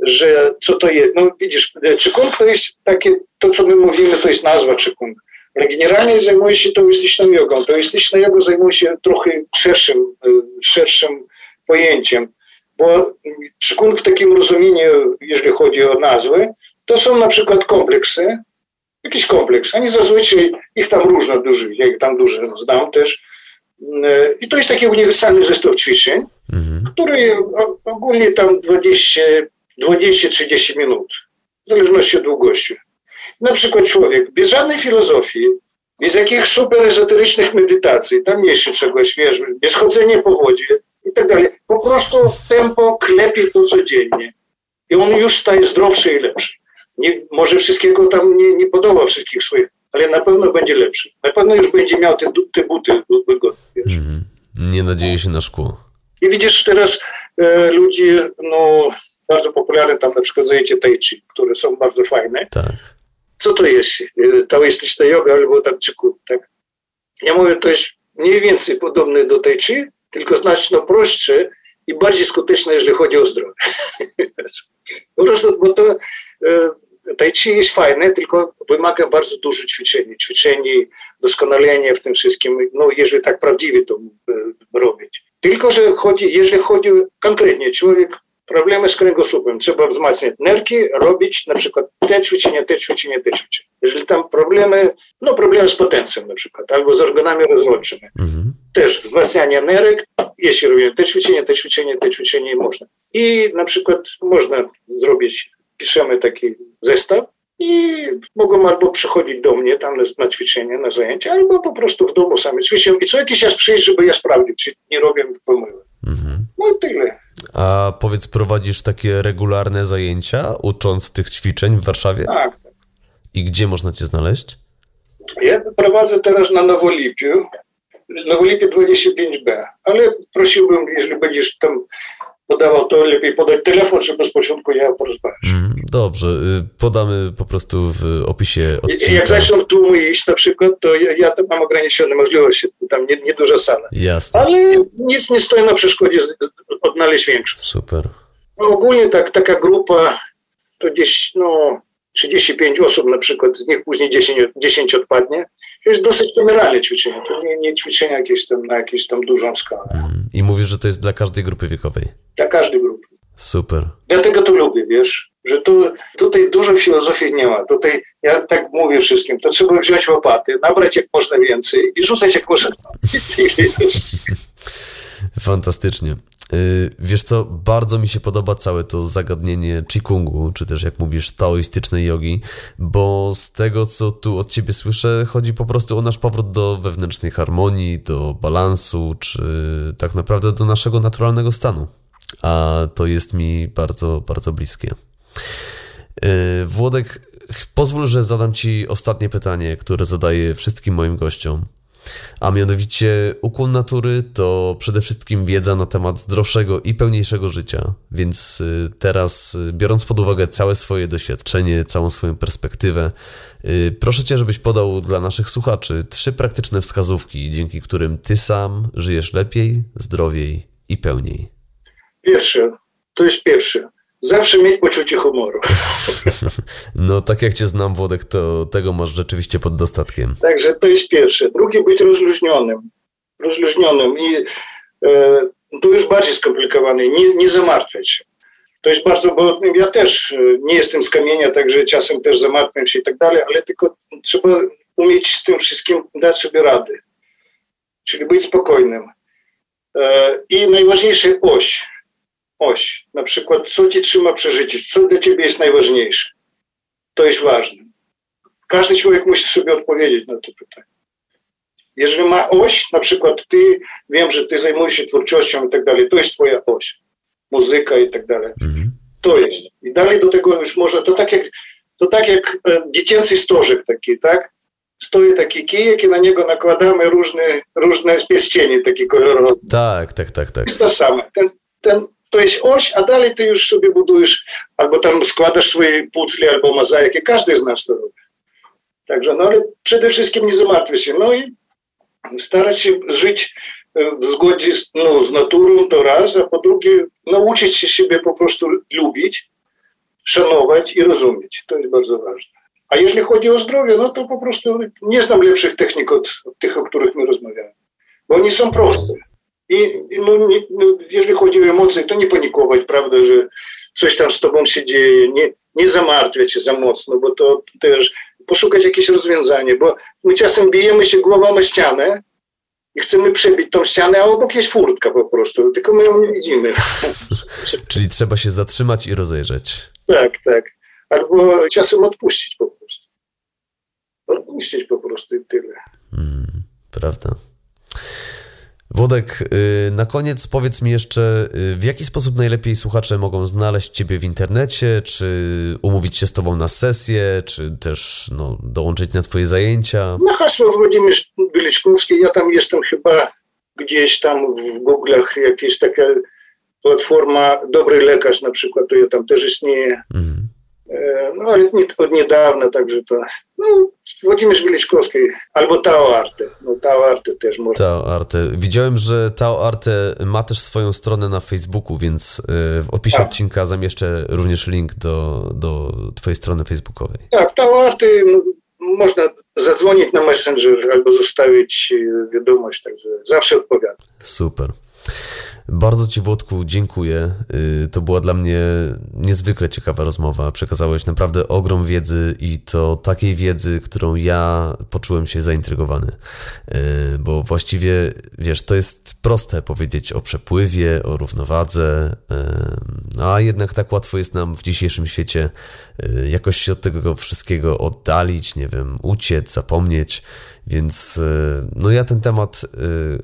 że co to jest. No widzisz, czykung to jest takie, to co my mówimy, to jest nazwa czykung. Ale generalnie zajmuje się taoistyczną jogą. Taoistyczna joga zajmuje się trochę szerszym, y, szerszym pojęciem, bo czykung w takim rozumieniu, jeżeli chodzi o nazwy, to są na przykład kompleksy, jakiś kompleks. Oni zazwyczaj, ich tam różno dużo, ja ich tam dużo znam też. Y, I to jest taki uniwersalny zestaw ćwiczeń, mhm. który ogólnie tam 20 20-30 minut, w zależności od długości. Na przykład człowiek bez żadnej filozofii, bez jakichś super ezoterycznych medytacji, tam jeszcze czegoś, wiesz, bez chodzenia po wodzie i tak dalej, po prostu tempo klepie to codziennie. I on już staje zdrowszy i lepszy. Nie, może wszystkiego tam nie, nie podoba, wszystkich swoich, ale na pewno będzie lepszy. Na pewno już będzie miał te, te buty wygodne, wiesz. Mm -hmm. Nie nadzieje się na szkło. I widzisz teraz e, ludzie, no bardzo popularne tam na przykład zajęcie tai chi, które są bardzo fajne. Tak. Co to jest? Taoistyczna yoga albo tam chiku, tak? Ja mówię, to jest mniej więcej podobne do tai chi, tylko znacznie prostsze i bardziej skuteczne, jeżeli chodzi o zdrowie. po prostu, bo to e, tai chi jest fajne, tylko wymaga bardzo dużo ćwiczeń, ćwiczeń, doskonalenia w tym wszystkim, no jeżeli tak prawdziwie to e, robić. Tylko, że chodzi, jeżeli chodzi konkretnie, człowiek problemy z kręgosłupem, trzeba wzmacniać nerki, robić na przykład te ćwiczenia, te ćwiczenia, te ćwiczenia. Jeżeli tam problemy, no problemy z potencją na przykład, albo z organami rozrodczymi, mhm. też wzmacnianie nerek, jeśli robimy te ćwiczenia, te ćwiczenia, te ćwiczenia można. I na przykład można zrobić, piszemy taki zestaw, i mogą albo przychodzić do mnie tam na, na ćwiczenie, na zajęcia, albo po prostu w domu sami ćwiczą i co jakiś czas przyjść, żeby ja sprawdził, czy nie robię pomyłek. Mhm. No i tyle. A powiedz, prowadzisz takie regularne zajęcia, ucząc tych ćwiczeń w Warszawie? Tak. I gdzie można cię znaleźć? Ja prowadzę teraz na Nowolipiu, Nowolipie 25B, ale prosiłbym, jeżeli będziesz tam podawał, to lepiej podać telefon, żeby z początku ja porozmawiać. Mm, dobrze, y, podamy po prostu w opisie odcinka. Jak zaczną tłumy iść na przykład, to ja, ja tam mam ograniczone możliwości, tam nie, nieduża sala. Jasne. Ale nic nie stoi na przeszkodzie odnaleźć większą. Super. No, ogólnie tak, taka grupa to gdzieś no, 35 osób na przykład, z nich później 10, 10 odpadnie. To jest dosyć generalne ćwiczenie, to nie, nie ćwiczenie jakieś tam, na jakąś tam dużą skalę. Mhm. I mówisz, że to jest dla każdej grupy wiekowej? Dla każdej grupy. Super. Dlatego to lubię, wiesz, że tu, tutaj dużo filozofii nie ma. Tutaj ja tak mówię wszystkim, to trzeba wziąć łopaty, nabrać jak można więcej i rzucać jak można. Fantastycznie. Y, wiesz co, bardzo mi się podoba całe to zagadnienie Chikungu, czy też jak mówisz, taoistycznej jogi, bo z tego, co tu od ciebie słyszę, chodzi po prostu o nasz powrót do wewnętrznej harmonii, do balansu, czy tak naprawdę do naszego naturalnego stanu. A to jest mi bardzo, bardzo bliskie. Y, Włodek, pozwól, że zadam ci ostatnie pytanie, które zadaję wszystkim moim gościom a mianowicie ukłon natury to przede wszystkim wiedza na temat zdrowszego i pełniejszego życia. Więc y, teraz, y, biorąc pod uwagę całe swoje doświadczenie, całą swoją perspektywę, y, proszę cię, żebyś podał dla naszych słuchaczy trzy praktyczne wskazówki, dzięki którym ty sam żyjesz lepiej, zdrowiej i pełniej. Pierwsze, to jest pierwsze zawsze mieć poczucie humoru. No tak jak cię znam, Włodek, to tego masz rzeczywiście pod dostatkiem. Także to jest pierwsze. Drugie, być rozluźnionym. Rozluźnionym i e, to już bardziej skomplikowane. Nie, nie zamartwiać się. To jest bardzo, bo ja też e, nie jestem z kamienia, także czasem też zamartwiam się i tak dalej, ale tylko trzeba umieć z tym wszystkim dać sobie radę. Czyli być spokojnym. E, I najważniejsza oś oś. Na przykład, co cię trzyma przy życiu, co dla ciebie jest najważniejsze. To jest ważne. Każdy człowiek musi sobie odpowiedzieć na to pytanie. Jeżeli ma oś, na przykład ty, wiem, że ty zajmujesz się twórczością i tak dalej, to jest twoja oś. Muzyka i tak dalej. Mhm. To jest. I dalej do tego już można, to tak jak, to tak jak e, dziecięcy stożek taki, tak? Stoi taki kijek i na niego nakładamy różne, różne pierścienie takie kolorowe. Tak, tak, tak, tak. Jest to samo. Ten, ten to jest oś, a dalej ty już sobie budujesz, albo tam składasz swoje pucle, albo mozaiki. Każdy z nas to robi. Także, no ale przede wszystkim nie zamartwiać się. No i starać się żyć e, w zgodzie no, z naturą, to raz, a po drugie nauczyć się siebie po prostu lubić, szanować i rozumieć. To jest bardzo ważne. A jeżeli chodzi o zdrowie, no to po prostu nie znam lepszych technik od tych, o których my rozmawiamy. Bo oni są proste. I no, nie, no, jeżeli chodzi o emocje, to nie panikować, prawda, że coś tam z tobą się dzieje, nie, nie zamartwiać się za mocno, bo to też poszukać jakieś rozwiązanie, bo my czasem bijemy się głową o ścianę i chcemy przebić tą ścianę, a obok jest furtka po prostu, tylko my ją nie widzimy. Czyli trzeba się zatrzymać i rozejrzeć. Tak, tak. Albo czasem odpuścić po prostu. Odpuścić po prostu i tyle. Hmm, prawda. Wodek, y, na koniec powiedz mi jeszcze, y, w jaki sposób najlepiej słuchacze mogą znaleźć Ciebie w internecie, czy umówić się z Tobą na sesję, czy też no, dołączyć na Twoje zajęcia? Na hasło Włodzimierz Wieliczkowski, ja tam jestem chyba gdzieś tam w Google'ach, jakaś taka platforma Dobry Lekarz na przykład, to ja tam też istnieje. Mhm. E, no ale od niedawna, także to no, Włodzimierz Wieliczkowski albo Tao Arte. No, Tao Arte też można. Tao Arte. Widziałem, że Tao Arte ma też swoją stronę na Facebooku, więc e, w opisie tak. odcinka zamieszczę również link do, do twojej strony facebookowej. Tak, Tao Arte można zadzwonić na Messenger albo zostawić e, wiadomość, także zawsze odpowiadam. Super. Bardzo Ci, Włodku, dziękuję. Y, to była dla mnie niezwykle ciekawa rozmowa. Przekazałeś naprawdę ogrom wiedzy i to takiej wiedzy, którą ja poczułem się zaintrygowany. Y, bo właściwie, wiesz, to jest proste powiedzieć o przepływie, o równowadze, y, a jednak tak łatwo jest nam w dzisiejszym świecie jakoś się od tego wszystkiego oddalić, nie wiem, uciec, zapomnieć. Więc no ja ten temat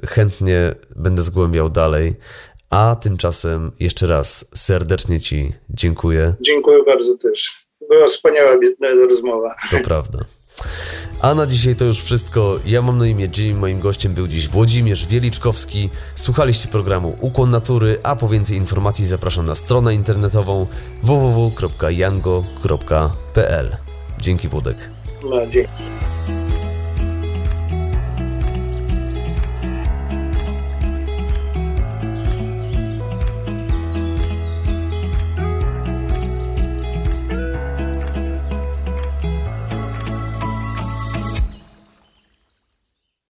chętnie będę zgłębiał dalej. A tymczasem jeszcze raz serdecznie Ci dziękuję. Dziękuję bardzo też. Była wspaniała rozmowa. To prawda. A na dzisiaj to już wszystko. Ja mam na imię Jim, moim gościem był dziś Włodzimierz Wieliczkowski. Słuchaliście programu Ukłon Natury, a po więcej informacji zapraszam na stronę internetową www.jango.pl Dzięki Włodek. No, dzięki.